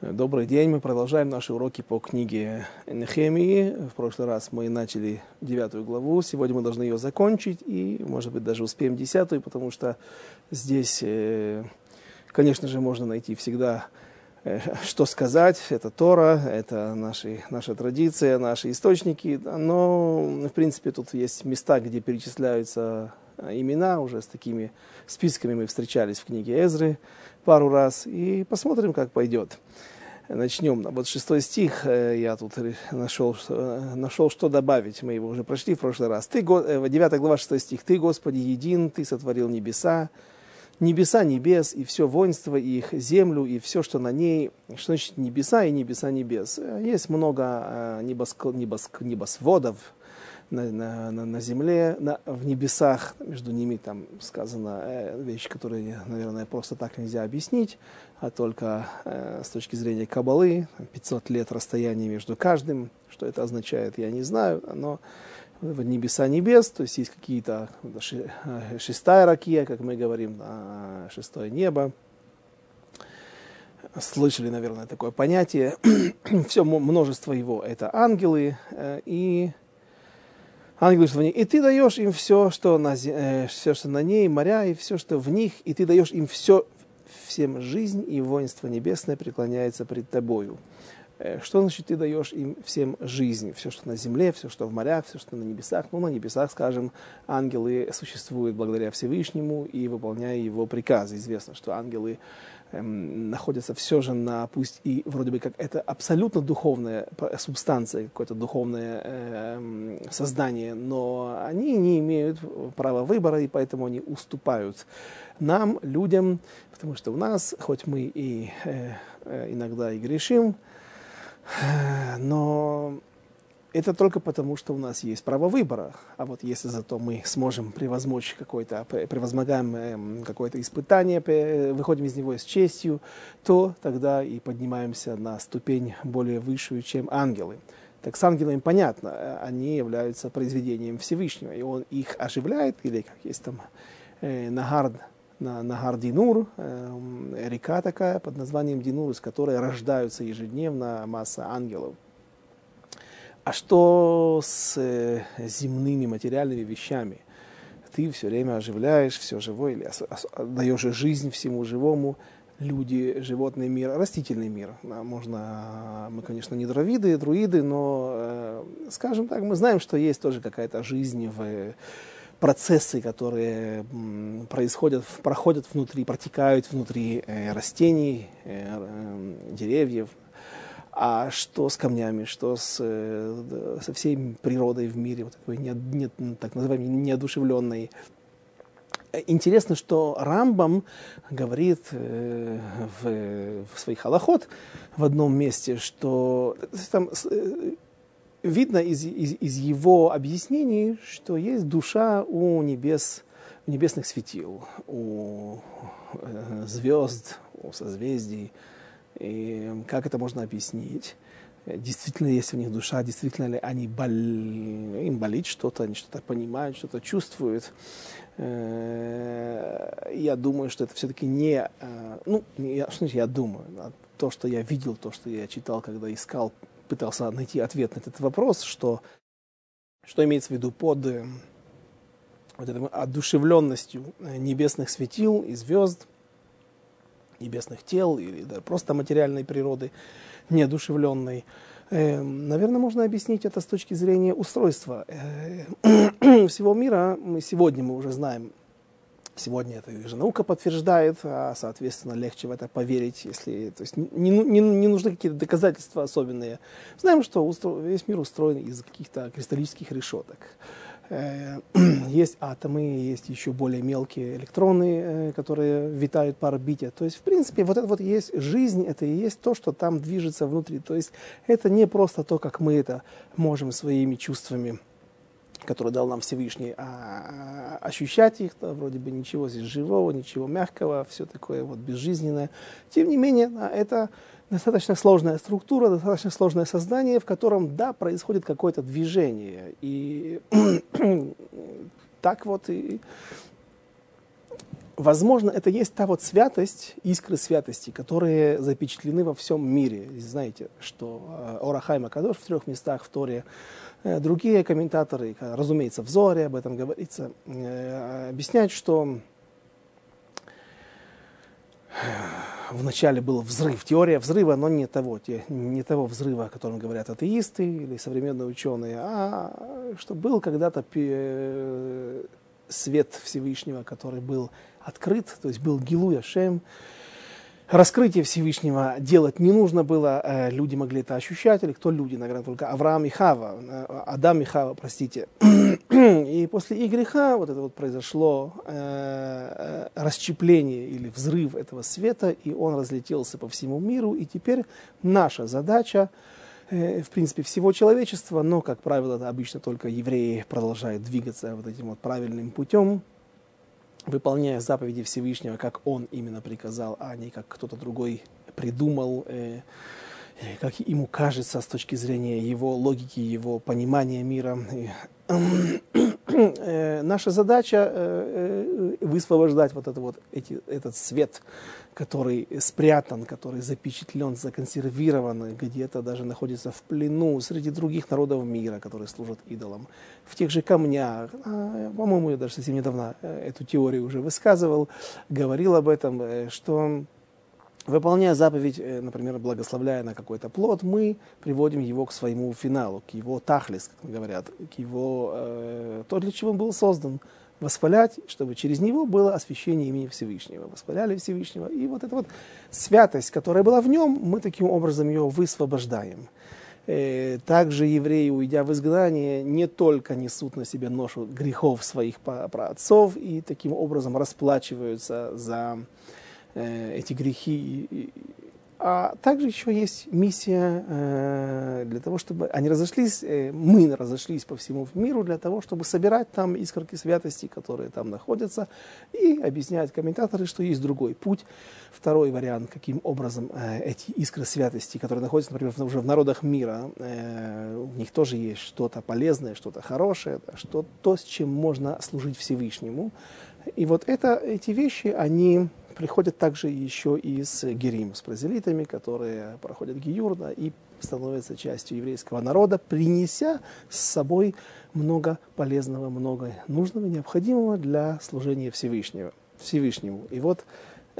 Добрый день, мы продолжаем наши уроки по книге Нехемии. В прошлый раз мы начали девятую главу, сегодня мы должны ее закончить и, может быть, даже успеем десятую, потому что здесь, э, конечно же, можно найти всегда, э, что сказать. Это Тора, это наши, наша традиция, наши источники, но, в принципе, тут есть места, где перечисляются имена, уже с такими списками мы встречались в книге Эзры пару раз, и посмотрим, как пойдет. Начнем. Вот шестой стих э, я тут нашел, э, нашел, что добавить. Мы его уже прошли в прошлый раз. Ты, э, девятая глава, шестой стих. Ты, Господи, един, Ты сотворил небеса, небеса небес, и все воинство их, землю, и все, что на ней. Что значит небеса и небеса небес? Есть много небоск, небоск, небосводов, на, на, на, на земле, на, в небесах, между ними там сказано э, вещи, которые, наверное, просто так нельзя объяснить, а только э, с точки зрения Кабалы, 500 лет расстояния между каждым, что это означает, я не знаю, но в небеса небес, то есть есть какие-то э, шестая ракия, как мы говорим, шестое небо, слышали, наверное, такое понятие. Все множество его это ангелы э, и Ангелы, что в ней. И ты даешь им все, что на, э, все, что на ней, моря, и все, что в них, и ты даешь им все, всем жизнь, и воинство небесное преклоняется пред тобою. Э, что значит ты даешь им всем жизнь? Все, что на земле, все, что в морях, все, что на небесах. Ну, на небесах, скажем, ангелы существуют благодаря Всевышнему и выполняя его приказы. Известно, что ангелы эм, находятся все же на, пусть и вроде бы как это абсолютно духовная субстанция, какое-то духовное э, создание, но они не имеют права выбора, и поэтому они уступают нам, людям, потому что у нас, хоть мы и э, э иногда и грешим, но это только потому, что у нас есть право выбора. А вот если зато мы сможем превозмочь какое-то, превозмогаем эм, какое-то испытание, выходим из него с честью, то тогда и поднимаемся на ступень более высшую, чем ангелы. Так с ангелами понятно, э, они являются произведением Всевышнего, и он их оживляет, или как есть там э, Нагард, на, Нагар Динур, э, река такая под названием Динур, из которой рождаются ежедневно масса ангелов. А что с э, земными материальными вещами? Ты все время оживляешь все живое, или даешь жизнь всему живому, люди, животный мир, растительный мир. Можно, мы, конечно, не дровиды, друиды, но, э, скажем так, мы знаем, что есть тоже какая-то жизнь в процессы, которые происходят, проходят внутри, протекают внутри э, растений, э, э, деревьев. А что с камнями, что с, э, со всей природой в мире, вот такой не, не, так называемой неодушевленной. Интересно, что Рамбам говорит э, в, в своих аллахот в одном месте, что там, э, видно из, из, из его объяснений, что есть душа у небес, у небесных светил, у звезд, у созвездий. И как это можно объяснить? Действительно есть у них душа, действительно ли они бол... им болит что-то, они что-то понимают, что-то чувствуют. Э, я думаю, что это все-таки не... Э, ну, я, что я думаю? А то, что я видел, то, что я читал, когда искал пытался найти ответ на этот вопрос, что, что имеется в виду под э, вот этой одушевленностью э, небесных светил и звезд, небесных тел или да, просто материальной природы, неодушевленной. Э, наверное, можно объяснить это с точки зрения устройства всего мира. Мы сегодня мы уже знаем Сегодня это же наука подтверждает, а, соответственно, легче в это поверить, если, то есть не, не, не нужны какие-то доказательства особенные. Знаем, что устро, весь мир устроен из каких-то кристаллических решеток. Э, есть атомы, есть еще более мелкие электроны, э, которые витают по орбите. То есть, в принципе, вот это вот есть жизнь, это и есть то, что там движется внутри. То есть, это не просто то, как мы это можем своими чувствами который дал нам Всевышний, а ощущать их, то вроде бы ничего здесь живого, ничего мягкого, все такое вот безжизненное. Тем не менее, это достаточно сложная структура, достаточно сложное создание, в котором, да, происходит какое-то движение. И так вот и возможно, это есть та вот святость, искры святости, которые запечатлены во всем мире. Знаете, что э, Орахайма Кадош в трех местах в Торе, э, другие комментаторы, разумеется, в Зоре об этом говорится, э, объясняют, что вначале был взрыв, теория взрыва, но не того, не того взрыва, о котором говорят атеисты или современные ученые, а что был когда-то свет Всевышнего, который был открыт, то есть был Гилуя Шем. Раскрытие Всевышнего делать не нужно было, э, люди могли это ощущать, или кто люди, наверное, только Авраам и Хава, э, Адам и Хава, простите. И после их греха вот это вот произошло э, расщепление или взрыв этого света, и он разлетелся по всему миру, и теперь наша задача, в принципе, всего человечества, но, как правило, обычно только евреи продолжают двигаться вот этим вот правильным путем, выполняя заповеди Всевышнего, как Он именно приказал, а не как кто-то другой придумал, э, как ему кажется с точки зрения его логики, его понимания мира. И, э, наша задача э, э, высвобождать вот, это вот эти, этот свет, который спрятан, который запечатлен, законсервирован, где-то даже находится в плену среди других народов мира, которые служат идолам. В тех же камнях, а, по-моему, я даже совсем недавно э, эту теорию уже высказывал, говорил об этом, э, что выполняя заповедь, э, например, благословляя на какой-то плод, мы приводим его к своему финалу, к его тахлис, как говорят, к его, э, то, для чего он был создан – восхвалять, чтобы через него было освящение имени Всевышнего. Восхваляли Всевышнего. И вот эта вот святость, которая была в нем, мы таким образом ее высвобождаем. Э, также евреи, уйдя в изгнание, не только несут на себе ношу грехов своих праотцов и таким образом расплачиваются за эти грехи а также еще есть миссия э, для того, чтобы они разошлись, э, мы разошлись по всему миру для того, чтобы собирать там искорки святости, которые там находятся, и объяснять комментаторы, что есть другой путь. Второй вариант, каким образом э, эти искры святости, которые находятся, например, уже в народах мира, э, у них тоже есть что-то полезное, что-то хорошее, что то, с чем можно служить Всевышнему. И вот это, эти вещи, они приходят также еще и с герим, с бразилитами, которые проходят гиюр да, и становятся частью еврейского народа, принеся с собой много полезного, много нужного, необходимого для служения Всевышнего, Всевышнему. И вот,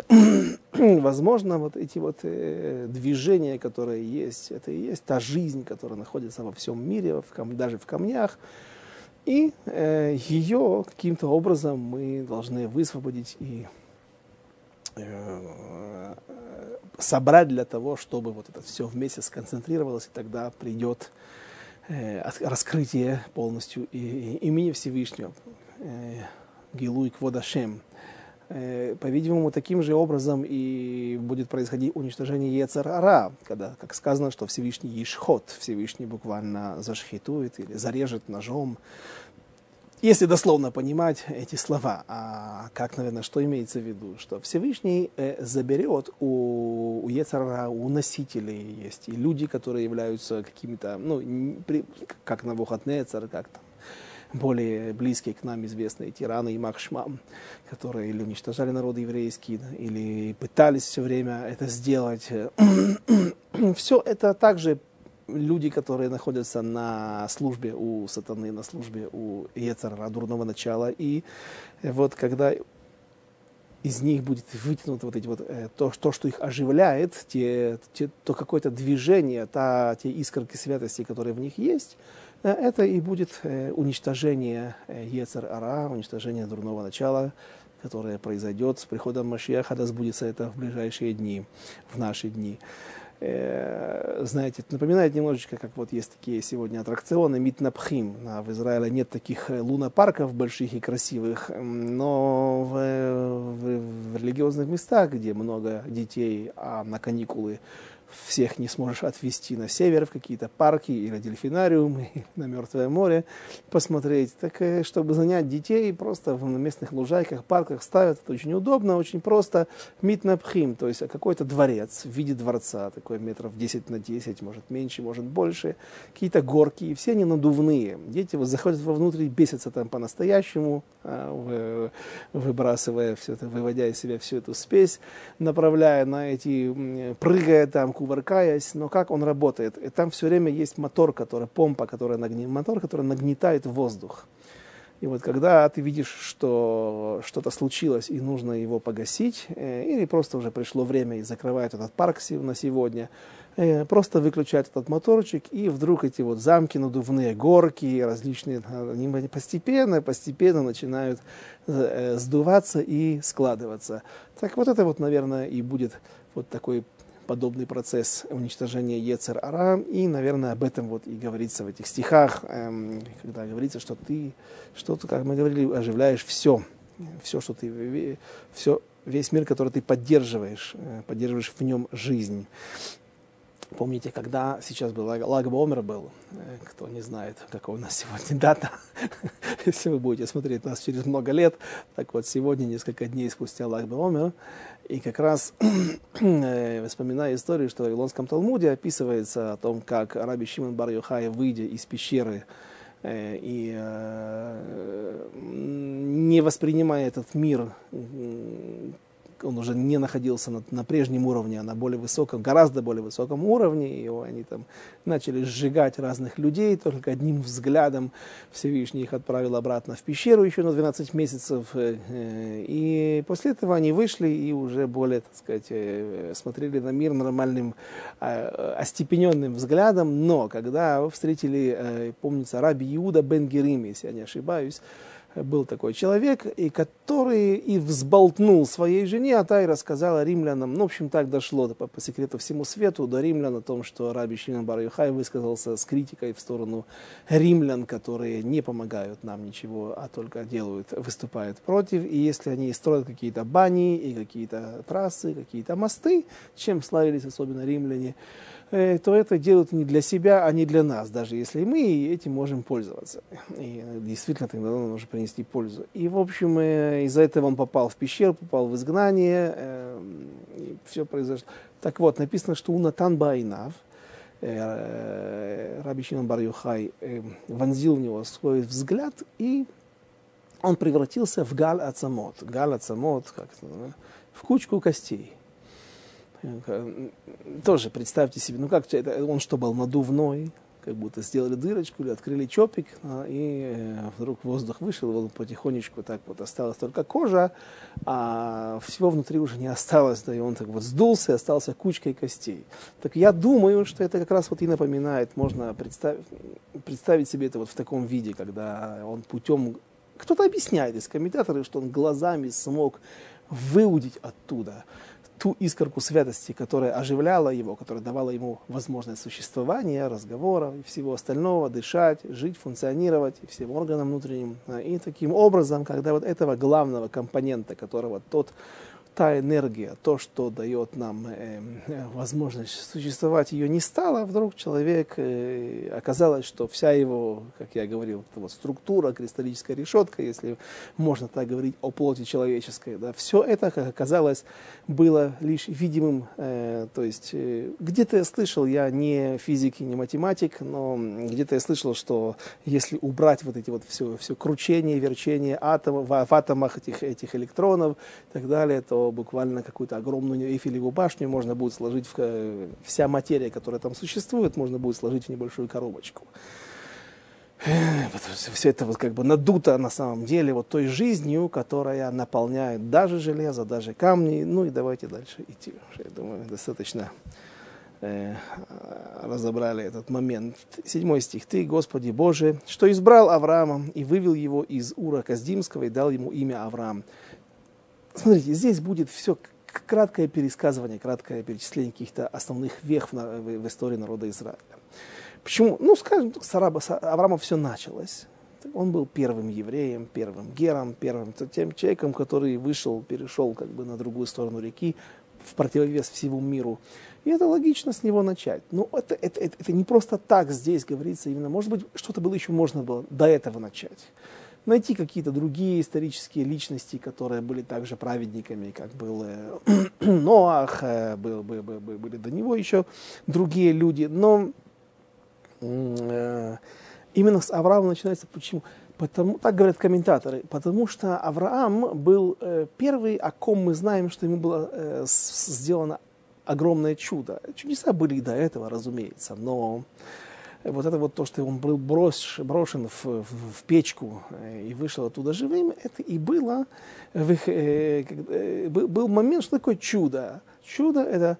возможно, вот эти вот э, движения, которые есть, это и есть та жизнь, которая находится во всем мире, в кам- даже в камнях, и э, ее каким-то образом мы должны высвободить и собрать для того, чтобы вот это все вместе сконцентрировалось, и тогда придет э, раскрытие полностью имени Всевышнего, э, Гилуй Кводашем. По-видимому, таким же образом и будет происходить уничтожение Ецарара, когда, как сказано, что Всевышний Ишхот, Всевышний буквально зашхитует или зарежет ножом если дословно понимать эти слова, а как, наверное, что имеется в виду? Что Всевышний э, заберет у, у Ецара, у носителей есть и люди, которые являются какими-то, ну, при, как Навуходнецар, как там, более близкие к нам известные тираны и Махшмам, которые или уничтожали народ еврейский, или пытались все время это сделать. все это также люди, которые находятся на службе у сатаны, на службе у Ецара, дурного начала. И вот когда из них будет вытянуто вот эти вот, э, то, то, что их оживляет, те, те, то какое-то движение, та, те искорки святости, которые в них есть, э, это и будет э, уничтожение Ецар Ара, уничтожение дурного начала, которое произойдет с приходом Машиаха, да сбудется это в ближайшие дни, в наши дни. Э, знаете, напоминает немножечко, как вот есть такие сегодня аттракционы Митнапхим. В Израиле нет таких э, лунопарков больших и красивых, но в, в, в религиозных местах, где много детей, а на каникулы всех не сможешь отвезти на север в какие-то парки или дельфинариумы, на Мертвое море посмотреть. Так, э, чтобы занять детей, просто в местных лужайках, парках ставят. Это очень удобно, очень просто. Митнапхим, то есть какой-то дворец в виде дворца, такой метров 10 на 10, может меньше, может больше. Какие-то горки, и все они надувные. Дети вот заходят вовнутрь и бесятся там по-настоящему, а, выбрасывая все это, выводя из себя всю эту спесь, направляя на эти, прыгая там, кувыркаясь, но как он работает? И там все время есть мотор, который, помпа, которая нагни... мотор, который нагнетает воздух. И вот когда ты видишь, что что-то случилось и нужно его погасить, э, или просто уже пришло время и закрывают этот парк на сегодня, э, просто выключать этот моторчик, и вдруг эти вот замки, надувные горки, различные, они постепенно, постепенно начинают э, сдуваться и складываться. Так вот это вот, наверное, и будет вот такой подобный процесс уничтожения Ецер Ара. И, наверное, об этом вот и говорится в этих стихах, эм, когда говорится, что ты, что ты, как мы говорили, оживляешь все, все, что ты, все, весь мир, который ты поддерживаешь, э, поддерживаешь в нем жизнь. Помните, когда сейчас был Лагба Омер был, э, кто не знает, какой у нас сегодня дата, если вы будете смотреть нас через много лет, так вот сегодня, несколько дней спустя Лагба Омер, и как раз э, вспоминая историю, что в Вавилонском Талмуде описывается о том, как Раби Шимон бар Йохай, выйдя из пещеры э, и не воспринимая этот мир он уже не находился на, на прежнем уровне, а на более высоком, гораздо более высоком уровне, и они там начали сжигать разных людей, только одним взглядом Всевышний их отправил обратно в пещеру еще на 12 месяцев, э, и после этого они вышли и уже более, так сказать, э, смотрели на мир нормальным, а, остепененным взглядом, но когда встретили, э, помнится, раби Иуда бен Герим, если я не ошибаюсь, был такой человек, и который и взболтнул своей жене, а та и рассказала римлянам, ну, в общем, так дошло по, по секрету всему свету до римлян о том, что Раби Шимон бар высказался с критикой в сторону римлян, которые не помогают нам ничего, а только делают, выступают против, и если они строят какие-то бани и какие-то трассы, какие-то мосты, чем славились особенно римляне, то это делают не для себя, а не для нас, даже если мы этим можем пользоваться. И действительно тогда он может принести пользу. И, в общем, э, из-за этого он попал в пещеру, попал в изгнание, э, и все произошло. Так вот, написано, что у Натан Байнав, Раби Шинон бар Юхай, вонзил в него свой взгляд, и он превратился в галь ацамот. Галь ацамот, как это, в кучку костей. Тоже представьте себе, ну как это, он что был надувной, как будто сделали дырочку или открыли чопик, а, и э, вдруг воздух вышел, он потихонечку так вот осталась только кожа, а всего внутри уже не осталось, да, и он так вот сдулся и остался кучкой костей. Так я думаю, что это как раз вот и напоминает, можно представить, представить себе это вот в таком виде, когда он путем, кто-то объясняет из комментаторов, что он глазами смог выудить оттуда ту искорку святости, которая оживляла его, которая давала ему возможность существования, разговора и всего остального, дышать, жить, функционировать всем органам внутренним. И таким образом, когда вот этого главного компонента, которого тот та энергия, то, что дает нам э, возможность существовать, ее не стало, вдруг человек, э, оказалось, что вся его, как я говорил, вот структура, кристаллическая решетка, если можно так говорить о плоти человеческой, да, все это, как оказалось, было лишь видимым, э, то есть э, где-то я слышал, я не физик и не математик, но где-то я слышал, что если убрать вот эти вот все, все кручение, верчение атомов, в, в атомах этих, этих электронов и так далее, то буквально какую-то огромную Эйфелеву башню можно будет сложить, в, э, вся материя, которая там существует, можно будет сложить в небольшую коробочку. Все это вот как бы надуто на самом деле вот той жизнью, которая наполняет даже железо, даже камни. Ну и давайте дальше идти. Я думаю, достаточно э, разобрали этот момент. Седьмой стих. «Ты, Господи Боже, что избрал Авраама и вывел его из Ура Каздимского и дал ему имя Авраам, Смотрите, здесь будет все краткое пересказывание, краткое перечисление каких-то основных вех в, в, в истории народа Израиля. Почему? Ну, скажем, с, Араба, с Авраама все началось. Он был первым евреем, первым гером, первым тем человеком, который вышел, перешел как бы на другую сторону реки, в противовес всему миру. И это логично с него начать. Но это, это, это, это не просто так здесь говорится именно. Может быть, что-то было еще можно было до этого начать. Найти какие-то другие исторические личности, которые были также праведниками, как был э, Ноах, э, был, был, был, были до него еще другие люди. Но э, именно с Авраама начинается почему? Потому, так говорят комментаторы, потому что Авраам был первый, о ком мы знаем, что ему было сделано огромное чудо. Чудеса были и до этого, разумеется, но вот это вот то, что он был брош, брошен в, в, в печку э, и вышел оттуда живым, это и было, в их, э, э, был момент, что такое чудо. Чудо это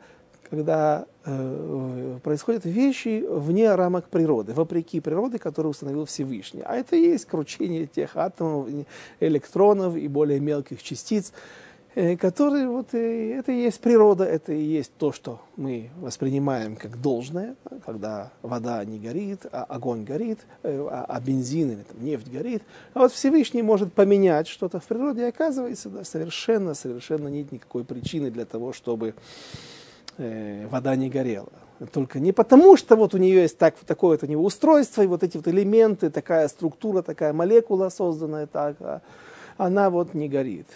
когда э, происходят вещи вне рамок природы, вопреки природе, которую установил Всевышний. А это и есть кручение тех атомов, электронов и более мелких частиц, которые вот э, это и есть природа, это и есть то, что мы воспринимаем как должное, когда вода не горит, а огонь горит, э, а, а бензин или там, нефть горит. А вот Всевышний может поменять что-то в природе, и оказывается, да, совершенно, совершенно нет никакой причины для того, чтобы э, вода не горела. Только не потому, что вот у нее есть так, такое вот у него устройство, и вот эти вот элементы, такая структура, такая молекула созданная так, а она вот не горит.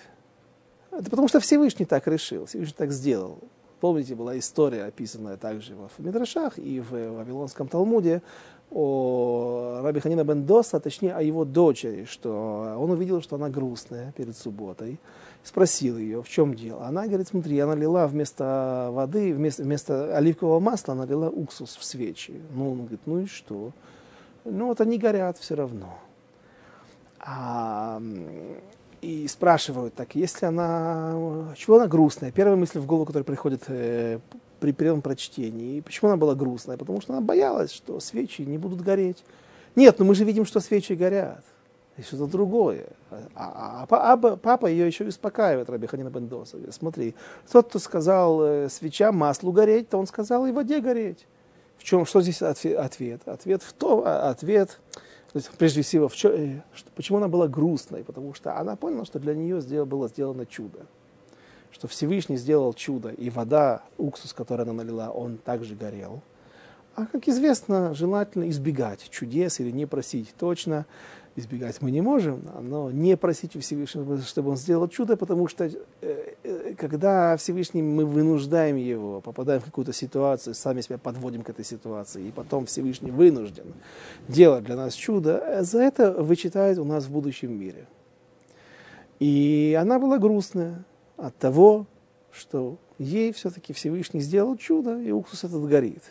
Это потому что Всевышний так решил, Всевышний так сделал. Помните, была история, описанная также в Мидрашах и в Вавилонском Талмуде о Раби Ханина бен Доса, точнее о его дочери, что он увидел, что она грустная перед субботой спросил ее, в чем дело. Она говорит, смотри, я налила вместо воды, вместо, вместо оливкового масла, налила уксус в свечи. Ну, он говорит, ну и что? Ну, вот они горят все равно. А, и спрашивают, так, если она, чего она грустная? Первая мысль в голову, которая приходит э, при первом прочтении. И почему она была грустная? Потому что она боялась, что свечи не будут гореть. Нет, но мы же видим, что свечи горят и что-то другое. А, а, а, а папа ее еще успокаивает, Раби Ханина Бендоса. Смотри, тот, кто сказал э, свеча маслу гореть, то он сказал и воде гореть. В чем, что здесь ответ? Ответ в том, а, ответ, то есть, прежде всего, в чем, э, почему она была грустной? Потому что она поняла, что для нее сделал, было сделано чудо. Что Всевышний сделал чудо, и вода, уксус, который она налила, он также горел. А, как известно, желательно избегать чудес или не просить точно избегать мы не можем, но не просить у Всевышнего, чтобы он сделал чудо, потому что э, э, когда Всевышний мы вынуждаем его, попадаем в какую-то ситуацию, сами себя подводим к этой ситуации, и потом Всевышний вынужден делать для нас чудо, э, за это вычитают у нас в будущем мире. И она была грустная от того, что ей все-таки Всевышний сделал чудо, и уксус этот горит.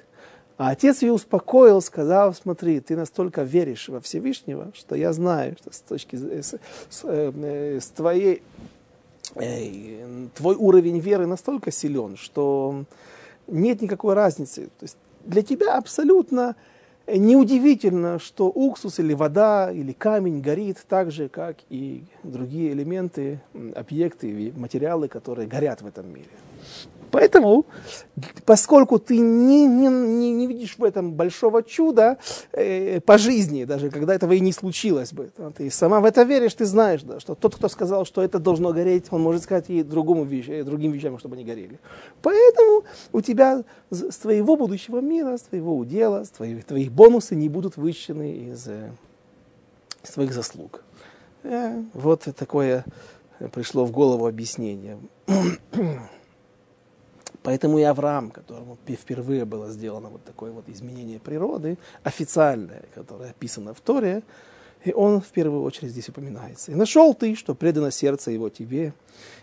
А отец ее успокоил, сказал, смотри, ты настолько веришь во Всевышнего, что я знаю, что с точки с, с, э, с твоей, э, твой уровень веры настолько силен, что нет никакой разницы. То есть для тебя абсолютно неудивительно, что уксус или вода или камень горит так же, как и другие элементы, объекты, материалы, которые горят в этом мире. Поэтому, поскольку ты не, не, не, не видишь в этом большого чуда э, по жизни, даже когда этого и не случилось бы, ты сама в это веришь, ты знаешь, да, что тот, кто сказал, что это должно гореть, он может сказать и другому вещ, и другим вещам, чтобы они горели. Поэтому у тебя с твоего будущего мира, с твоего удела, с твоих, твоих бонусы не будут вычтены из, э, из твоих заслуг. Э, вот такое пришло в голову объяснение. Поэтому и Авраам, которому впервые было сделано вот такое вот изменение природы, официальное, которое описано в Торе, и он в первую очередь здесь упоминается. «И нашел ты, что предано сердце его тебе,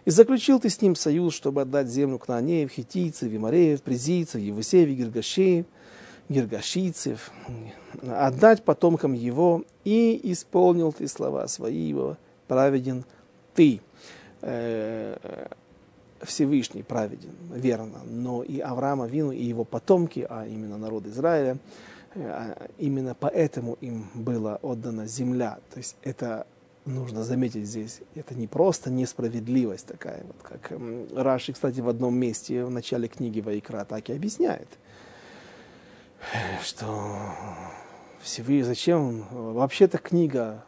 и заключил ты с ним союз, чтобы отдать землю Кнаанеев, хитийцев, Вимареев, Презийцев, Евусеев, Гиргашеев, Гиргашийцев, отдать потомкам его, и исполнил ты слова свои его, праведен ты». Всевышний праведен, верно, но и Авраама Вину, и его потомки, а именно народ Израиля, э, а именно поэтому им была отдана земля. То есть это нужно заметить здесь, это не просто несправедливость такая, вот как Раши, кстати, в одном месте в начале книги Вайкра так и объясняет, что Всевышний, зачем, вообще-то книга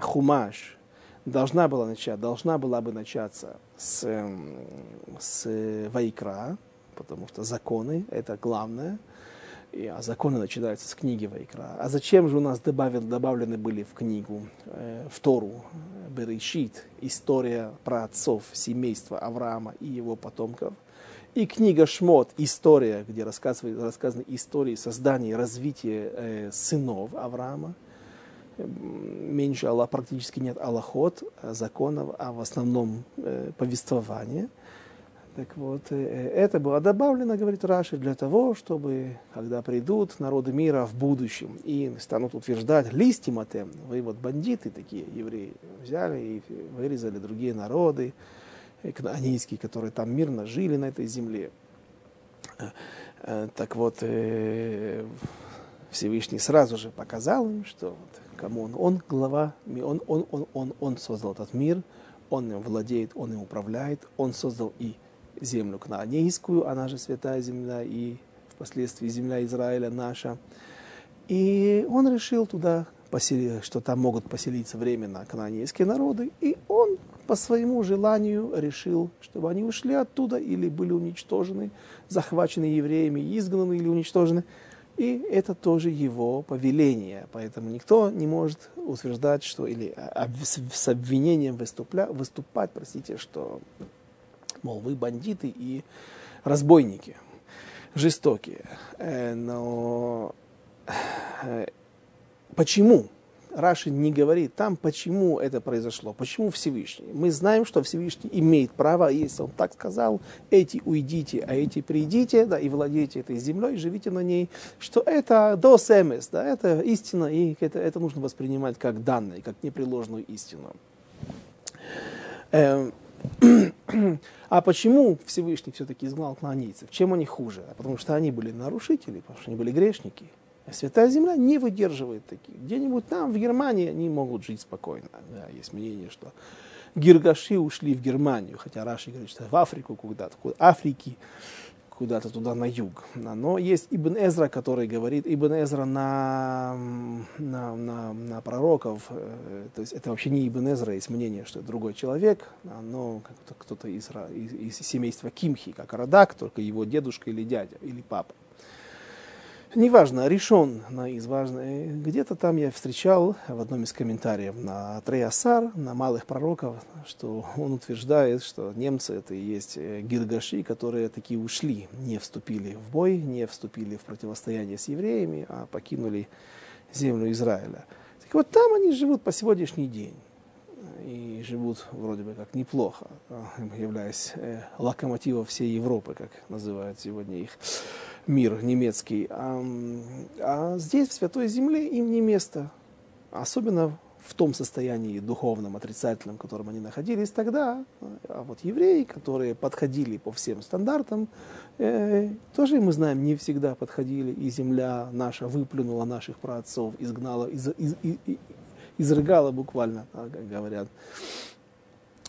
Хумаш, должна была начать, должна была бы начаться с, эм, с Вайкра, потому что законы это главное, и, а законы начинаются с книги Вайкра. А зачем же у нас добавил, добавлены были в книгу, э, в Тору, Берешит, история про отцов семейства Авраама и его потомков – и книга Шмот, история, где рассказаны, рассказаны истории создания и развития э, сынов Авраама. Меньше Аллах, практически нет Аллахот, э, законов, а в основном э, повествование. Так вот, э, это было добавлено, говорит Раши, для того, чтобы, когда придут народы мира в будущем и станут утверждать, листимате, вы вот бандиты такие, евреи, взяли и вырезали другие народы, кнаанийские, которые там мирно жили на этой земле. Э, э, так вот, э, Всевышний сразу же показал им, что кому он, он глава, он, он, он, он, он создал этот мир, он им владеет, он им управляет, он создал и землю кнаанейскую, она же святая земля, и впоследствии земля Израиля наша. И он решил туда поселить, что там могут поселиться временно кнаанейские народы, и он по своему желанию решил, чтобы они ушли оттуда или были уничтожены, захвачены евреями, изгнаны или уничтожены. И это тоже его повеление. Поэтому никто не может утверждать, что или с обвинением выступля, выступать, простите, что, мол, вы бандиты и разбойники, жестокие. Э, но э, почему? Раши не говорит там, почему это произошло, почему Всевышний. Мы знаем, что Всевышний имеет право, если он так сказал, эти уйдите, а эти придите, да, и владейте этой землей, живите на ней, что это до СМС, да, это истина, и это, это нужно воспринимать как данное, как непреложную истину. Эм, а почему Всевышний все-таки изгнал кнаанийцев? Чем они хуже? Потому что они были нарушители, потому что они были грешники – Святая Земля не выдерживает таких. Где-нибудь там, в Германии, они могут жить спокойно. Да, есть мнение, что гиргаши ушли в Германию, хотя Раши говорит, что в Африку куда-то, Африки, куда-то туда на юг. Но есть Ибн Эзра, который говорит, Ибн Эзра на, на, на, на пророков, э, то есть это вообще не Ибн Эзра, есть мнение, что это другой человек, но кто-то, из, из, из семейства Кимхи, как Радак, только его дедушка или дядя, или папа неважно, решен из важно. Где-то там я встречал в одном из комментариев на Треясар, на малых пророков, что он утверждает, что немцы это и есть э, гиргаши, которые такие ушли, не вступили в бой, не вступили в противостояние с евреями, а покинули землю Израиля. Так вот там они живут по сегодняшний день и живут вроде бы как неплохо, а, являясь э, локомотивом всей Европы, как называют сегодня их мир немецкий. А, а здесь, в Святой Земле, им не место. Особенно в том состоянии духовном, отрицательном, в котором они находились тогда. А вот евреи, которые подходили по всем стандартам, э, тоже, мы знаем, не всегда подходили. И земля наша выплюнула наших праотцов, изгнала, из, из, из, изрыгала буквально, как говорят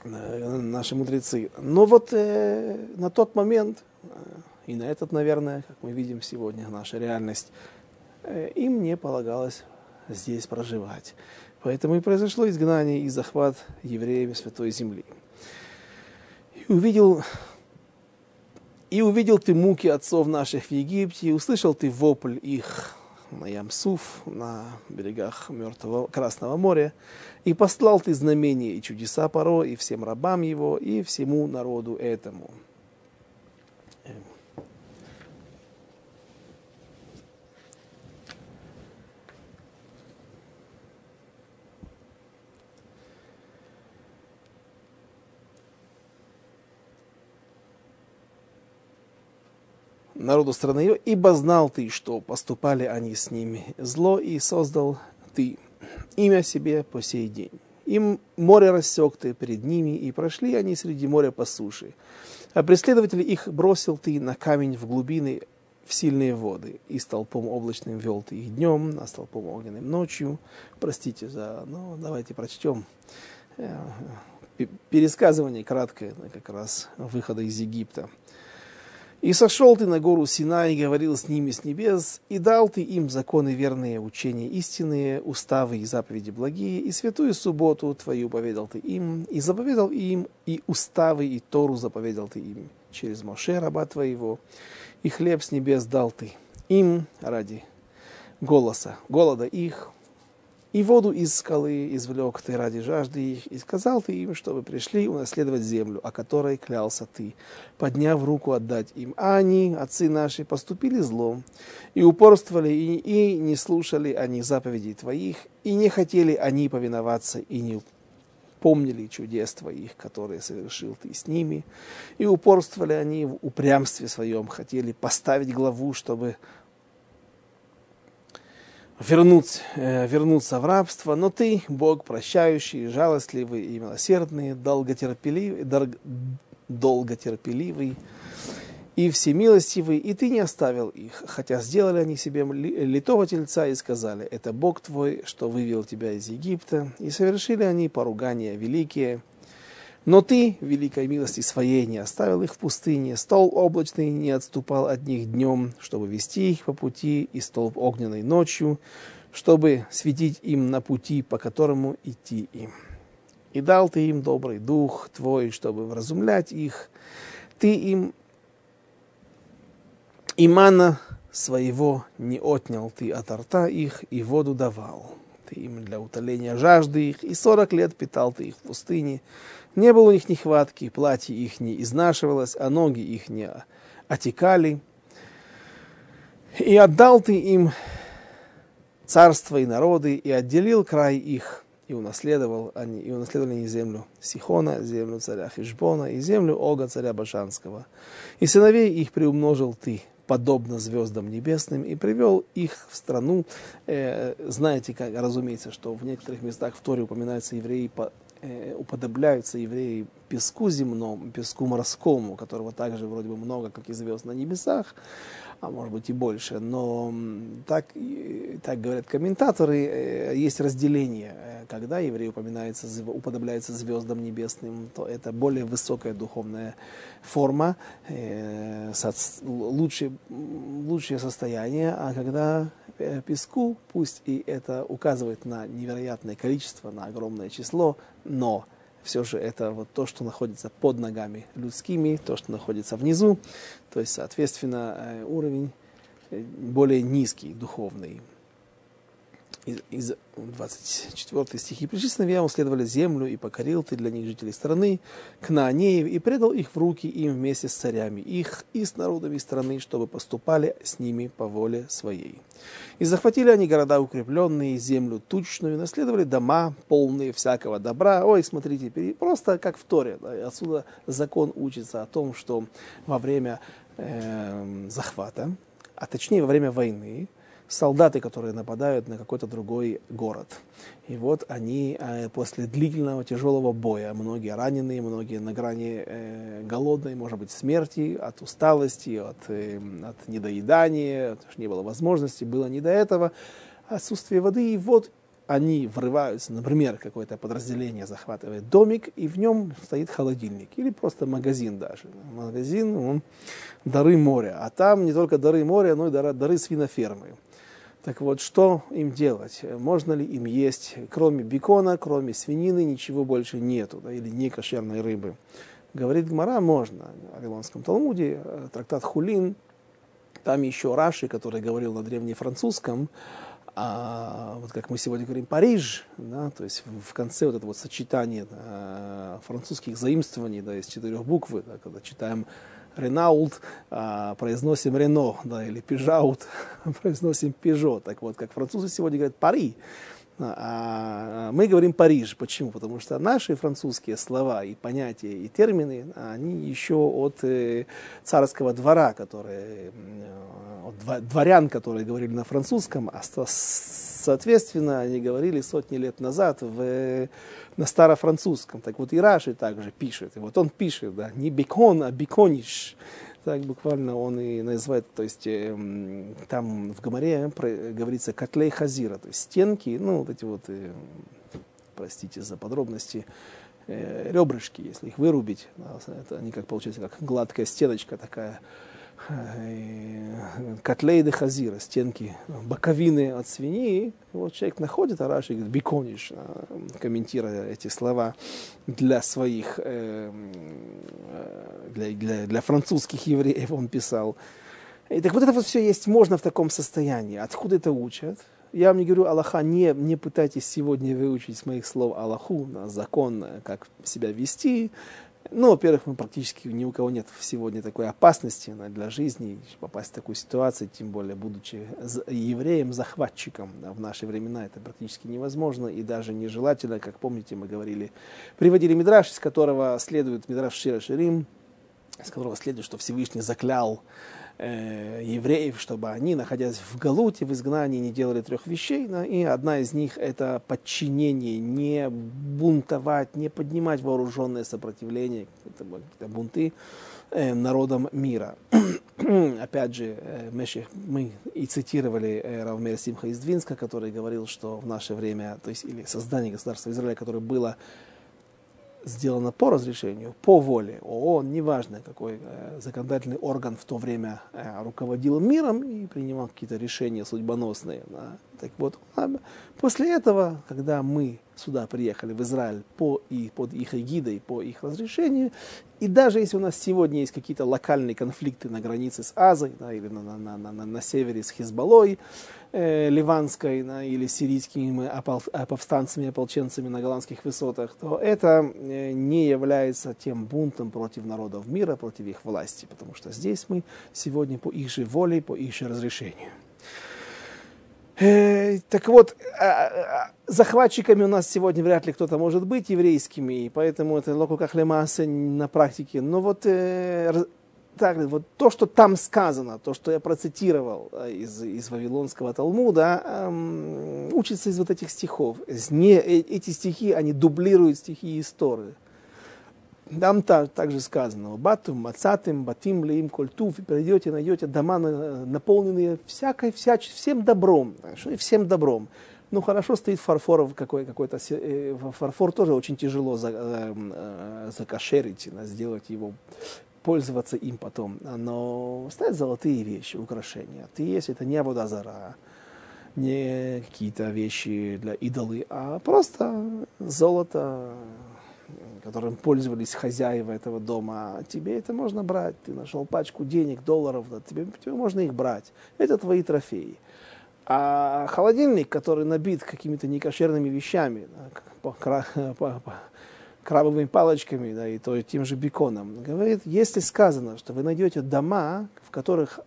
э, наши мудрецы. Но вот э, на тот момент э, и на этот, наверное, как мы видим сегодня, наша реальность, э, им не полагалось здесь проживать. Поэтому и произошло изгнание и захват евреями Святой Земли. И увидел, и увидел ты муки отцов наших в Египте, и услышал ты вопль их на Ямсуф, на берегах Мертвого Красного моря, и послал ты знамения и чудеса Паро, и всем рабам его, и всему народу этому. Народу страны ее, ибо знал ты, что поступали они с ними зло, и создал ты имя себе по сей день. Им море рассек ты перед ними, и прошли они среди моря по суше. А преследователи их бросил ты на камень в глубины в сильные воды, и столпом облачным вел ты их днем, а столпом огненным ночью. Простите за... Ну, давайте прочтем э, пересказывание краткое как раз выхода из Египта. И сошел ты на гору Сина и говорил с ними с небес, и дал ты им законы верные, учения истинные, уставы и заповеди благие, и святую субботу твою поведал ты им, и заповедал им, и уставы, и Тору заповедал ты им. Через Моше, раба твоего, и хлеб с небес дал ты им ради голоса, голода их, и воду из скалы извлек ты ради жажды их, и сказал ты им, чтобы пришли унаследовать землю, о которой клялся ты, подняв руку отдать им. А они, отцы наши, поступили злом, и упорствовали, и, и не слушали они заповедей твоих, и не хотели они повиноваться, и не помнили чудес твоих, которые совершил ты с ними, и упорствовали они в упрямстве своем, хотели поставить главу, чтобы вернуть, э, вернуться в рабство, но ты, Бог прощающий, жалостливый и милосердный, долготерпеливый, долготерпеливый и всемилостивый, и ты не оставил их, хотя сделали они себе литого тельца и сказали, это Бог твой, что вывел тебя из Египта, и совершили они поругания великие, но ты, великой милости своей, не оставил их в пустыне, стол облачный не отступал от них днем, чтобы вести их по пути, и столб огненный ночью, чтобы светить им на пути, по которому идти им. И дал ты им добрый дух твой, чтобы вразумлять их. Ты им и мана своего не отнял ты от рта их, и воду давал ты им для утоления жажды их, и сорок лет питал ты их в пустыне, не было у них нехватки, платье их не изнашивалось, а ноги их не отекали. И отдал ты им царство и народы, и отделил край их, и унаследовал они, и унаследовали они землю Сихона, землю царя Хижбона, и землю Ога, царя Башанского. И сыновей их приумножил ты, подобно звездам небесным, и привел их в страну. Э, знаете, как, разумеется, что в некоторых местах в Торе упоминаются евреи по э, уподобляются евреи песку земному, песку морскому, которого также вроде бы много, как и звезд на небесах, а может быть и больше. Но так, так говорят комментаторы, э, есть разделение. Э, когда еврей упоминается, уподобляется звездам небесным, то это более высокая духовная форма, э, лучшее, лучшее состояние, а когда песку, пусть и это указывает на невероятное количество, на огромное число, но все же это вот то, что находится под ногами людскими, то, что находится внизу, то есть, соответственно, э, уровень э, более низкий, духовный из, из 24 стихи. «Пришли сыновья следовали землю, и покорил ты для них жителей страны, Кнаанеев, и предал их в руки им вместе с царями их и с народами страны, чтобы поступали с ними по воле своей. И захватили они города укрепленные, землю тучную, наследовали дома, полные всякого добра». Ой, смотрите, просто как в Торе. Да, отсюда закон учится о том, что во время э, захвата, а точнее во время войны, солдаты, которые нападают на какой-то другой город. И вот они э, после длительного тяжелого боя, многие раненые, многие на грани э, голодной, может быть, смерти, от усталости, от, э, от недоедания, потому что не было возможности, было не до этого, отсутствие воды, и вот они врываются, например, какое-то подразделение захватывает домик, и в нем стоит холодильник, или просто магазин даже. Магазин, он дары моря, а там не только дары моря, но и дары, дары свинофермы. Так вот, что им делать? Можно ли им есть, кроме бекона, кроме свинины, ничего больше нету, да, или не кошерной рыбы? Говорит Гмара, можно. В Вавилонском Талмуде, э, трактат Хулин, там еще Раши, который говорил на древнефранцузском, а, вот как мы сегодня говорим, Париж, да, то есть в конце вот это вот сочетание да, французских заимствований да, из четырех букв, да, когда читаем Ренаулт а, произносим Рено, да, или Пижаут произносим Пежо. Так вот, как французы сегодня говорят Пари, а мы говорим Париж. Почему? Потому что наши французские слова и понятия и термины, они еще от э, царского двора, которые, от дворян, которые говорили на французском, а соответственно они говорили сотни лет назад в, на старофранцузском. Так вот и Раши также пишет. И вот он пишет, да, не бекон, а бекониш так буквально он и называет, то есть э, там в Гамаре говорится котлей хазира, то есть стенки, ну вот эти вот, э, простите за подробности, э, ребрышки, если их вырубить, да, это они как получается как гладкая стеночка такая, э, котлейды хазира, стенки, боковины от свиньи. Вот человек находит, а говорит, бекониш, э, комментируя эти слова для своих, э, для, для, для французских евреев он писал. И так вот это вот все есть можно в таком состоянии. Откуда это учат? Я вам не говорю Аллаха, не, не пытайтесь сегодня выучить с моих слов Аллаху, на закон, как себя вести. Ну, во-первых, мы практически ни у кого нет сегодня такой опасности для жизни попасть в такую ситуацию, тем более будучи евреем, захватчиком. в наши времена это практически невозможно и даже нежелательно. Как помните, мы говорили, приводили Мидраш, из которого следует Мидраш Шира Ширим, из которого следует, что Всевышний заклял э, евреев, чтобы они, находясь в Галуте, в изгнании, не делали трех вещей. Да, и одна из них это подчинение, не бунтовать, не поднимать вооруженное сопротивление, какие-то бунты э, народам мира. Опять же, э, мы и цитировали э, Равмер Симха из Двинска, который говорил, что в наше время, то есть или создание государства Израиля, которое было сделано по разрешению, по воле ООН, неважно какой э, законодательный орган в то время э, руководил миром и принимал какие-то решения судьбоносные. Да. Так вот, после этого, когда мы сюда приехали, в Израиль, по, и, под их эгидой, по их разрешению, и даже если у нас сегодня есть какие-то локальные конфликты на границе с Азой да, или на, на, на, на, на севере с Хизбаллой, э, ливанской да, или сирийскими опол, повстанцами, ополченцами на голландских высотах, то это э, не является тем бунтом против народов мира, против их власти, потому что здесь мы сегодня по их же воле, по их же разрешению. Э, так вот, а, а, захватчиками у нас сегодня вряд ли кто-то может быть еврейскими, и поэтому это локу как на практике. Но вот э, так, вот то, что там сказано, то, что я процитировал э, из, из Вавилонского Талмуда, эм, учится из вот этих стихов. Не, эти стихи, они дублируют стихи истории. Там та, также сказано, батум, мацатым, батим, леим, культув, и придете, найдете дома, наполненные всякой, всяч, всем добром, что всем добром. Ну, хорошо стоит фарфор какой, какой-то, э, фарфор тоже очень тяжело за, э, э, закошерить, сделать его, пользоваться им потом. Но стоят золотые вещи, украшения. Ты есть, это не водозара, не какие-то вещи для идолы, а просто золото, которым пользовались хозяева этого дома, тебе это можно брать. Ты нашел пачку денег, долларов, да, тебе, тебе можно их брать. Это твои трофеи. А холодильник, который набит какими-то некошерными вещами, да, крабовыми палочками, да, и то, тем же беконом. Говорит, если сказано, что вы найдете дома, в которых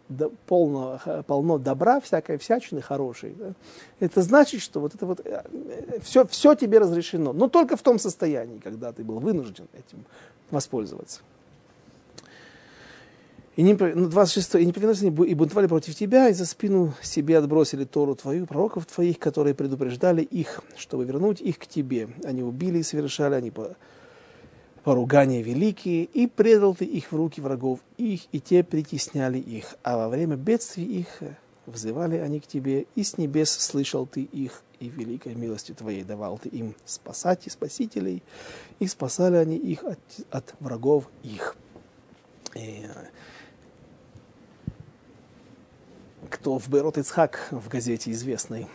полно, полно добра, всякой всячины хорошей, да, это значит, что вот это вот все, э, все тебе разрешено, но только в том состоянии, когда ты был вынужден этим воспользоваться. И не, 26, ну, и не повиновались и бунтовали против тебя, и за спину себе отбросили Тору твою, пророков твоих, которые предупреждали их, чтобы вернуть их к тебе. Они убили и совершали, они по, поругания великие, и предал ты их в руки врагов их, и те притесняли их. А во время бедствий их взывали они к тебе, и с небес слышал ты их, и великой милостью твоей давал ты им спасать и спасителей, и спасали они их от, от врагов их. И, кто в Берот Ицхак в газете известной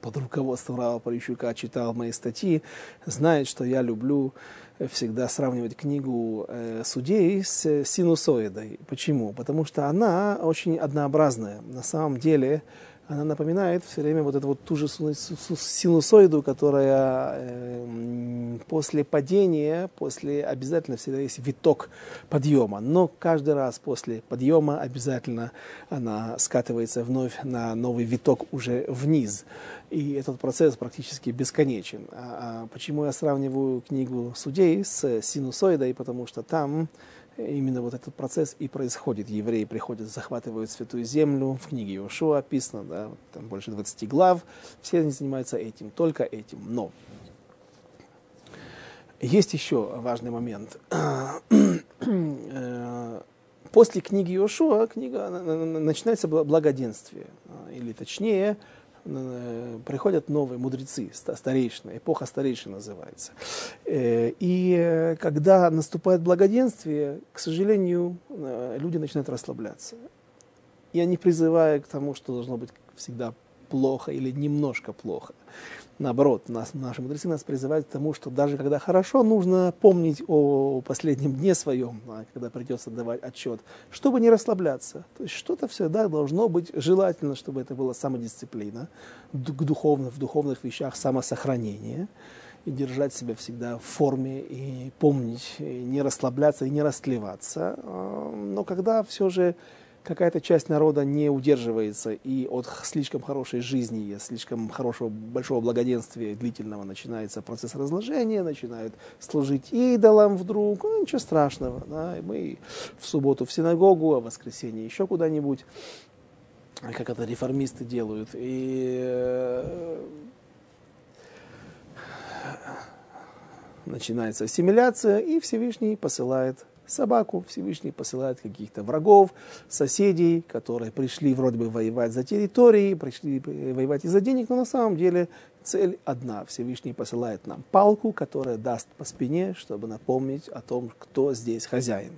под руководством Рава Парищука читал мои статьи, знает, что я люблю всегда сравнивать книгу э, судей с синусоидой. Почему? Потому что она очень однообразная. На самом деле она напоминает все время вот эту вот ту же синусоиду, которая э, после падения, после обязательно всегда есть виток подъема. Но каждый раз после подъема обязательно она скатывается вновь на новый виток уже вниз. И этот процесс практически бесконечен. А, а почему я сравниваю книгу судей с синусоидой? Потому что там именно вот этот процесс и происходит. Евреи приходят, захватывают святую землю. В книге Иошуа описано, да, там больше 20 глав. Все они занимаются этим, только этим. Но есть еще важный момент. Э, после книги Иошуа книга начинается благоденствие. Или точнее, приходят новые мудрецы, старейшины, эпоха старейшин называется. Э, и когда наступает благоденствие, к сожалению, люди начинают расслабляться. Я не призываю к тому, что должно быть всегда плохо или немножко плохо. Наоборот, нас, наши мудрецы нас призывают к тому, что даже когда хорошо, нужно помнить о последнем дне своем, а, когда придется давать отчет, чтобы не расслабляться. То есть что-то всегда должно быть желательно, чтобы это была самодисциплина, к духовным, в духовных вещах самосохранение, и держать себя всегда в форме, и помнить, и не расслабляться, и не расклеваться. А, но когда все же какая-то часть народа не удерживается и от слишком хорошей жизни, слишком хорошего, большого благоденствия длительного начинается процесс разложения, начинают служить идолам вдруг, ну, ничего страшного. Да? И мы в субботу в синагогу, а в воскресенье еще куда-нибудь, как это реформисты делают. И э, начинается ассимиляция, и Всевышний посылает собаку, Всевышний посылает каких-то врагов, соседей, которые пришли вроде бы воевать за территории, пришли воевать из-за денег, но на самом деле цель одна. Всевышний посылает нам палку, которая даст по спине, чтобы напомнить о том, кто здесь хозяин.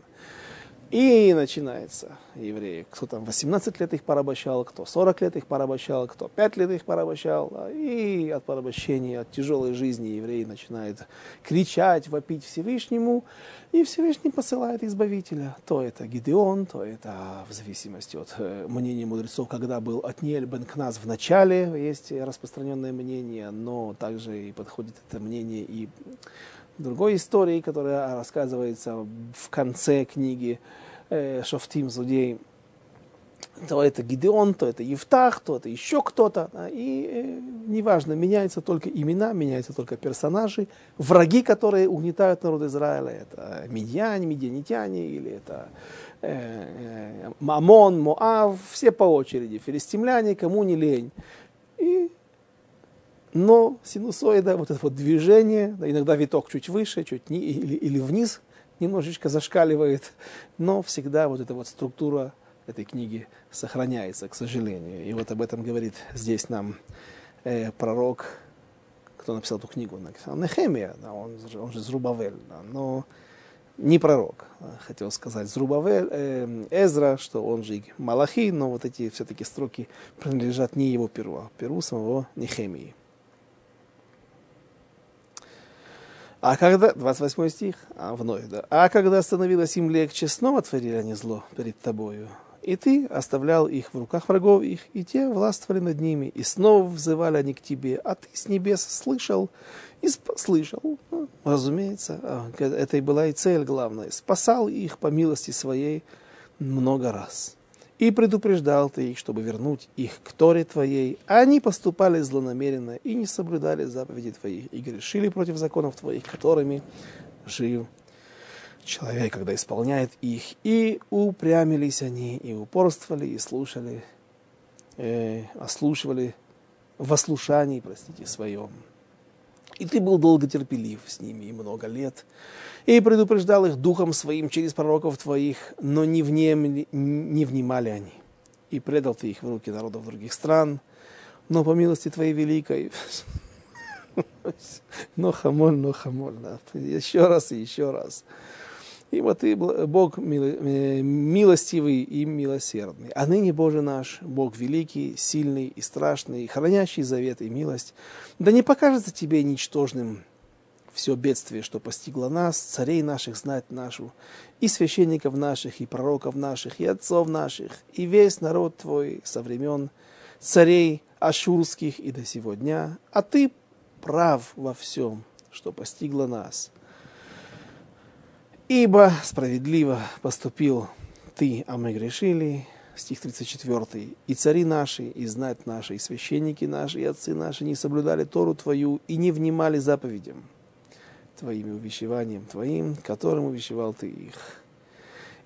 И начинается евреи. Кто там 18 лет их порабощал, кто 40 лет их порабощал, кто 5 лет их порабощал. И от порабощения, от тяжелой жизни евреи начинают кричать, вопить Всевышнему. И Всевышний посылает избавителя. То это Гидеон, то это в зависимости от э, мнения мудрецов, когда был Отниэль бен Кназ в начале, есть распространенное мнение, но также и подходит это мнение и другой истории, которая рассказывается в конце книги э, Шофтим Зудей. То это Гидеон, то это Евтах, то это еще кто-то. И э, неважно, меняются только имена, меняются только персонажи. Враги, которые угнетают народ Израиля, это медьяне, медианитяне, или это э, э, Мамон, Моав, все по очереди, филистимляне, кому не лень. И но синусоида, вот это вот движение, да, иногда виток чуть выше, чуть ни, или, или вниз немножечко зашкаливает, но всегда вот эта вот структура этой книги сохраняется, к сожалению. И вот об этом говорит здесь нам э, пророк, кто написал эту книгу, написал Нехемия, да, он, он же Зрубавель, да, но не пророк, хотел сказать Зрубавель, э, Эзра, что он же Малахи, но вот эти все-таки строки принадлежат не его перу, а перу самого Нехемии. А когда, 28 стих, а вновь, да. А когда становилось им легче, снова творили они зло перед тобою. И ты оставлял их в руках врагов их, и те властвовали над ними, и снова взывали они к тебе, а ты с небес слышал, и сп- слышал, ну, разумеется, а, это и была и цель главная, спасал их по милости своей много раз и предупреждал ты их, чтобы вернуть их к Торе твоей. А они поступали злонамеренно и не соблюдали заповеди твоих, и грешили против законов твоих, которыми жил человек, когда исполняет их. И упрямились они, и упорствовали, и слушали, э, ослушивали в ослушании, простите, своем. И ты был долготерпелив с ними и много лет, и предупреждал их духом своим через пророков твоих, но не, внем, не внимали они. И предал ты их в руки народов других стран, но по милости твоей великой, но хамоль, но хамоль, да. еще раз и еще раз. Ибо ты Бог э, милостивый и милосердный. А ныне, Боже наш, Бог великий, сильный и страшный, хранящий завет и милость, да не покажется тебе ничтожным все бедствие, что постигло нас, царей наших знать нашу, и священников наших, и пророков наших, и отцов наших, и весь народ твой со времен царей ашурских и до сего дня, а ты прав во всем, что постигло нас. Ибо справедливо поступил ты, а мы грешили. Стих 34. И цари наши, и знать наши, и священники наши, и отцы наши не соблюдали Тору Твою и не внимали заповедям Твоими увещеванием Твоим, которым увещевал Ты их.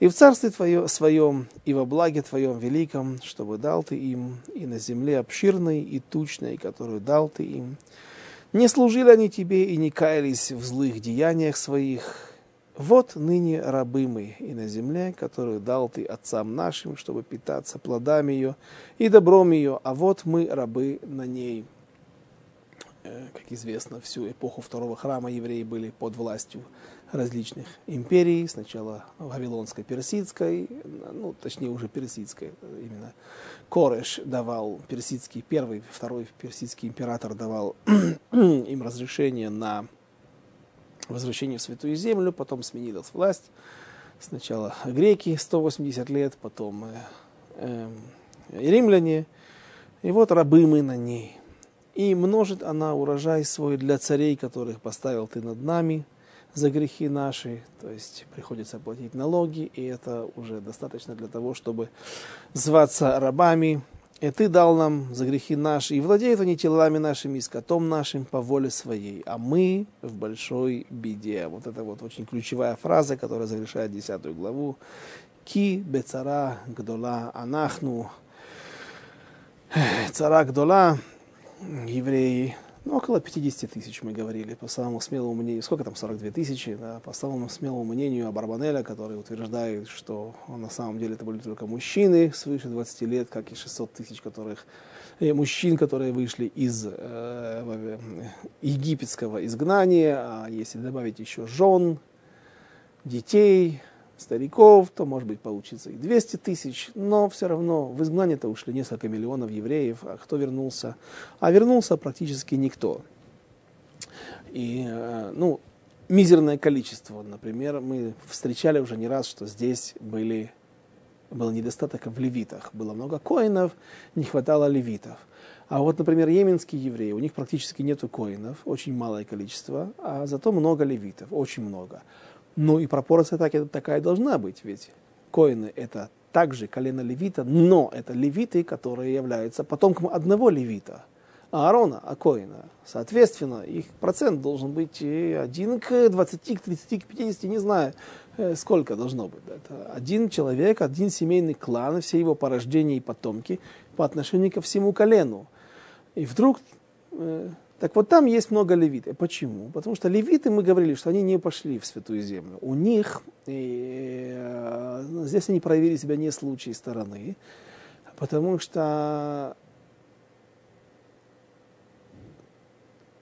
И в царстве твое, Своем, и во благе Твоем великом, чтобы дал Ты им, и на земле обширной и тучной, которую дал Ты им. Не служили они Тебе и не каялись в злых деяниях своих, Вот ныне рабы мы и на земле, которую дал ты отцам нашим, чтобы питаться плодами ее и добром ее, а вот мы рабы на ней. Э, как известно, всю эпоху второго храма евреи были под властью различных империй, сначала Вавилонской, Персидской, ну, точнее уже Персидской, именно Кореш давал, персидский, первый, второй персидский император давал им разрешение на возвращение в Святую Землю, потом сменилась власть. Сначала греки 180 лет, потом э, э, римляне. И вот рабы мы на ней. И множит она урожай свой для царей, которых поставил ты над нами за грехи наши. То есть приходится платить налоги, и это уже достаточно для того, чтобы зваться рабами и ты дал нам за грехи наши, и владеют они телами нашими и скотом нашим по воле своей, а мы в большой беде. Вот это вот очень ключевая фраза, которая завершает десятую главу. Ки бецара гдола анахну. Цара гдола, евреи, ну, около 50 тысяч мы говорили, по самому смелому мнению, сколько там, 42 тысячи, да, по самому смелому мнению Абарбанеля, который утверждает, что на самом деле это были только мужчины свыше 20 лет, как и 600 тысяч, которых, э, мужчин, которые вышли из э, египетского изгнания, а если добавить еще жен, детей, стариков, то, может быть, получится и 200 тысяч, но все равно в изгнание-то ушли несколько миллионов евреев, а кто вернулся? А вернулся практически никто. И, э, ну, мизерное количество, например, мы встречали уже не раз, что здесь были, был недостаток в левитах. Было много коинов, не хватало левитов. А вот, например, йеменские евреи, у них практически нет коинов, очень малое количество, а зато много левитов, очень много. Ну и пропорция так, такая должна быть, ведь коины это также колено левита, но это левиты, которые являются потомком одного левита, Аарона, а коина. Соответственно, их процент должен быть 1 к 20, к 30, к 50, не знаю, э, сколько должно быть. Это один человек, один семейный клан, все его порождения и потомки по отношению ко всему колену. И вдруг э, так вот там есть много левитов. Почему? Потому что левиты, мы говорили, что они не пошли в Святую Землю. У них, и, э, здесь они проявили себя не с лучшей стороны, потому что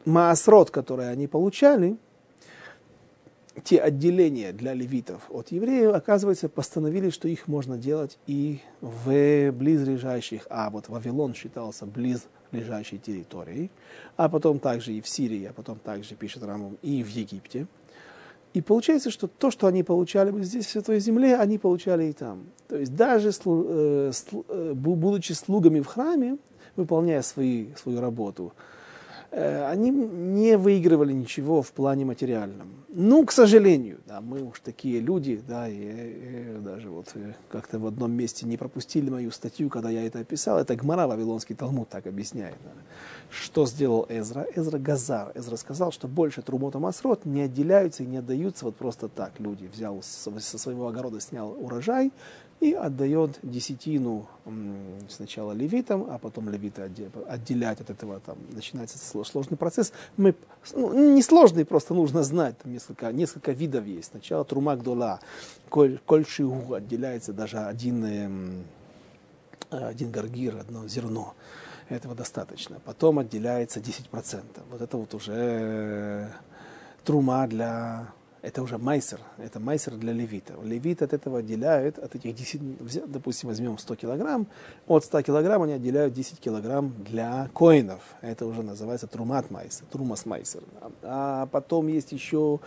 маасрот, который они получали, те отделения для левитов от евреев, оказывается, постановили, что их можно делать и в близлежащих, а вот Вавилон считался близ лежащей территории, а потом также и в Сирии, а потом также, пишет Рамум, и в Египте. И получается, что то, что они получали бы здесь, в Святой Земле, они получали и там. То есть даже э, э, будучи слугами в храме, выполняя свои, свою работу, они не выигрывали ничего в плане материальном. Ну, к сожалению, да, мы уж такие люди, да, и, и даже вот э, как-то в одном месте не пропустили мою статью, когда я это описал. Это Гмара, Вавилонский Талмуд так объясняет. Да. Что сделал Эзра? Эзра Газар. Эзра сказал, что больше Трумота Масрот не отделяются и не отдаются вот просто так. Люди взял со своего огорода, снял урожай, и отдает десятину сначала левитам, а потом левиты отделять от этого, там начинается сложный процесс. Мы, ну, не сложный, просто нужно знать, там несколько, несколько видов есть. Сначала трумак дола, коль, коль шигу, отделяется даже один, эм, один гаргир, одно зерно. Этого достаточно. Потом отделяется 10%. Вот это вот уже э, трума для это уже майсер, это майсер для левита. Левит от этого отделяют, от этих 10, допустим, возьмем 100 килограмм, от 100 килограмм они отделяют 10 килограмм для коинов. Это уже называется трумат майсер, трумас майсер. А потом есть еще,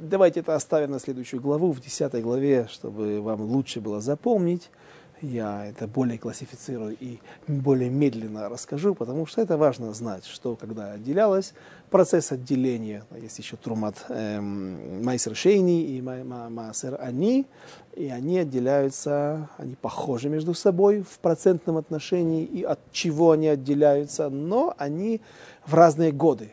давайте это оставим на следующую главу, в 10 главе, чтобы вам лучше было запомнить я это более классифицирую и более медленно расскажу, потому что это важно знать, что когда отделялось, процесс отделения, есть еще Трумат эм, Майсер Шейни и Майсер Ани, и они отделяются, они похожи между собой в процентном отношении, и от чего они отделяются, но они в разные годы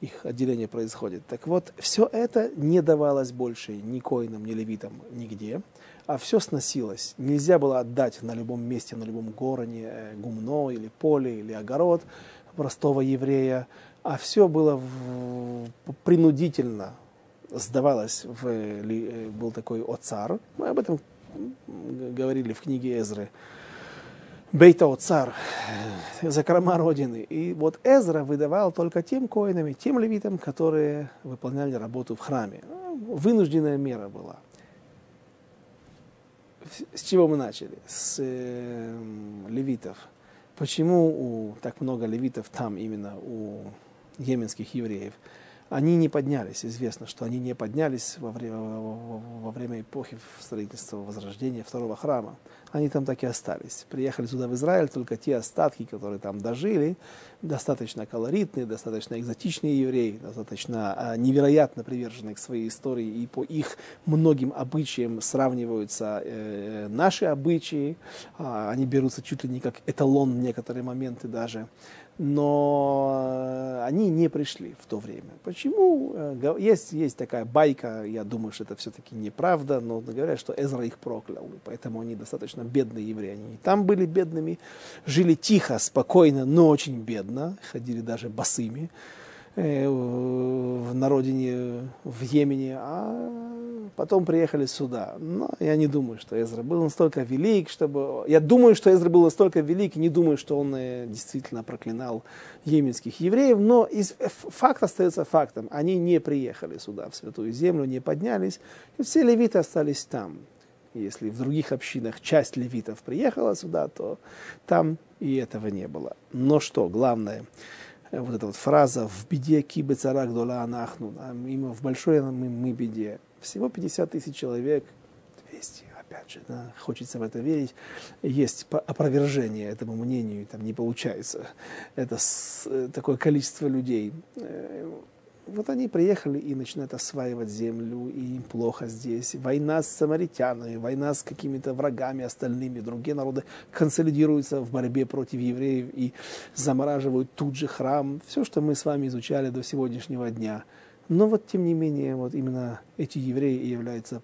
их отделение происходит. Так вот, все это не давалось больше ни коинам, ни левитам, нигде а все сносилось. Нельзя было отдать на любом месте, на любом гороне э, гумно или поле или огород простого еврея, а все было в, принудительно сдавалось, в, э, был такой Оцар, мы об этом говорили в книге Эзры, Бейта Оцар, закрома Родины. И вот Эзра выдавал только тем коинам тем левитам, которые выполняли работу в храме. Вынужденная мера была. С чего мы начали? С э, левитов. Почему у, так много левитов там именно у йеменских евреев? Они не поднялись, известно, что они не поднялись во время, во время эпохи строительства Возрождения второго храма. Они там так и остались. Приехали сюда в Израиль, только те остатки, которые там дожили, достаточно колоритные, достаточно экзотичные евреи, достаточно а, невероятно приверженные к своей истории, и по их многим обычаям сравниваются э, наши обычаи, а, они берутся чуть ли не как эталон в некоторые моменты даже но они не пришли в то время. Почему? Э, есть, есть такая байка, я думаю, что это все-таки неправда, но говорят, что Эзра их проклял, и поэтому они достаточно бедные евреи. Они там были бедными, жили тихо, спокойно, но очень бедно, ходили даже босыми э, на родине в Йемене, а потом приехали сюда. Но я не думаю, что Эзра был настолько велик, чтобы... Я думаю, что Эзра был настолько велик, не думаю, что он э, действительно проклинал йеменских евреев, но из... факт остается фактом. Они не приехали сюда, в Святую Землю, не поднялись, и все левиты остались там. Если в других общинах часть левитов приехала сюда, то там и этого не было. Но что, главное, вот эта вот фраза «в беде кибе царак дола анахну», именно в большой мы, мы беде. Всего 50 тысяч человек, 200, опять же, да, хочется в это верить. Есть опровержение этому мнению, там не получается. Это с, э, такое количество людей. Вот они приехали и начинают осваивать землю, и им плохо здесь. Война с самаритянами, война с какими-то врагами остальными. Другие народы консолидируются в борьбе против евреев и замораживают тут же храм. Все, что мы с вами изучали до сегодняшнего дня – но вот тем не менее, вот именно эти евреи являются,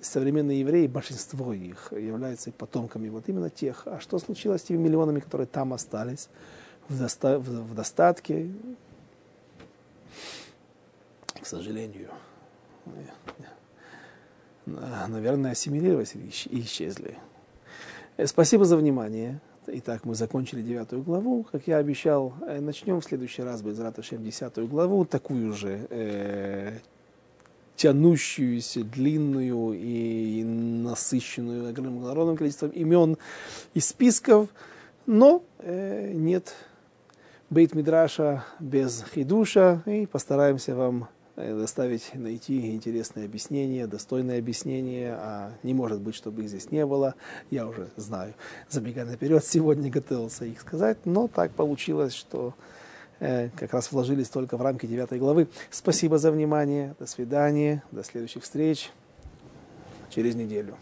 современные евреи, большинство их являются потомками вот именно тех. А что случилось с теми миллионами, которые там остались в достатке? К сожалению, наверное, ассимилировались и исчезли. Э, спасибо за внимание. Итак, мы закончили девятую главу. Как я обещал, э, начнем в следующий раз, без Раташем, десятую главу, такую же э, тянущуюся, длинную и насыщенную огромным количеством имен и списков, но э, нет бейт Мидраша без хидуша, и постараемся вам Э, доставить, найти интересное объяснение, достойное объяснение, а не может быть, чтобы их здесь не было, я уже знаю, забегая наперед, сегодня готовился их сказать, но так получилось, что э, как раз вложились только в рамки 9 главы. Спасибо за внимание, до свидания, до следующих встреч через неделю.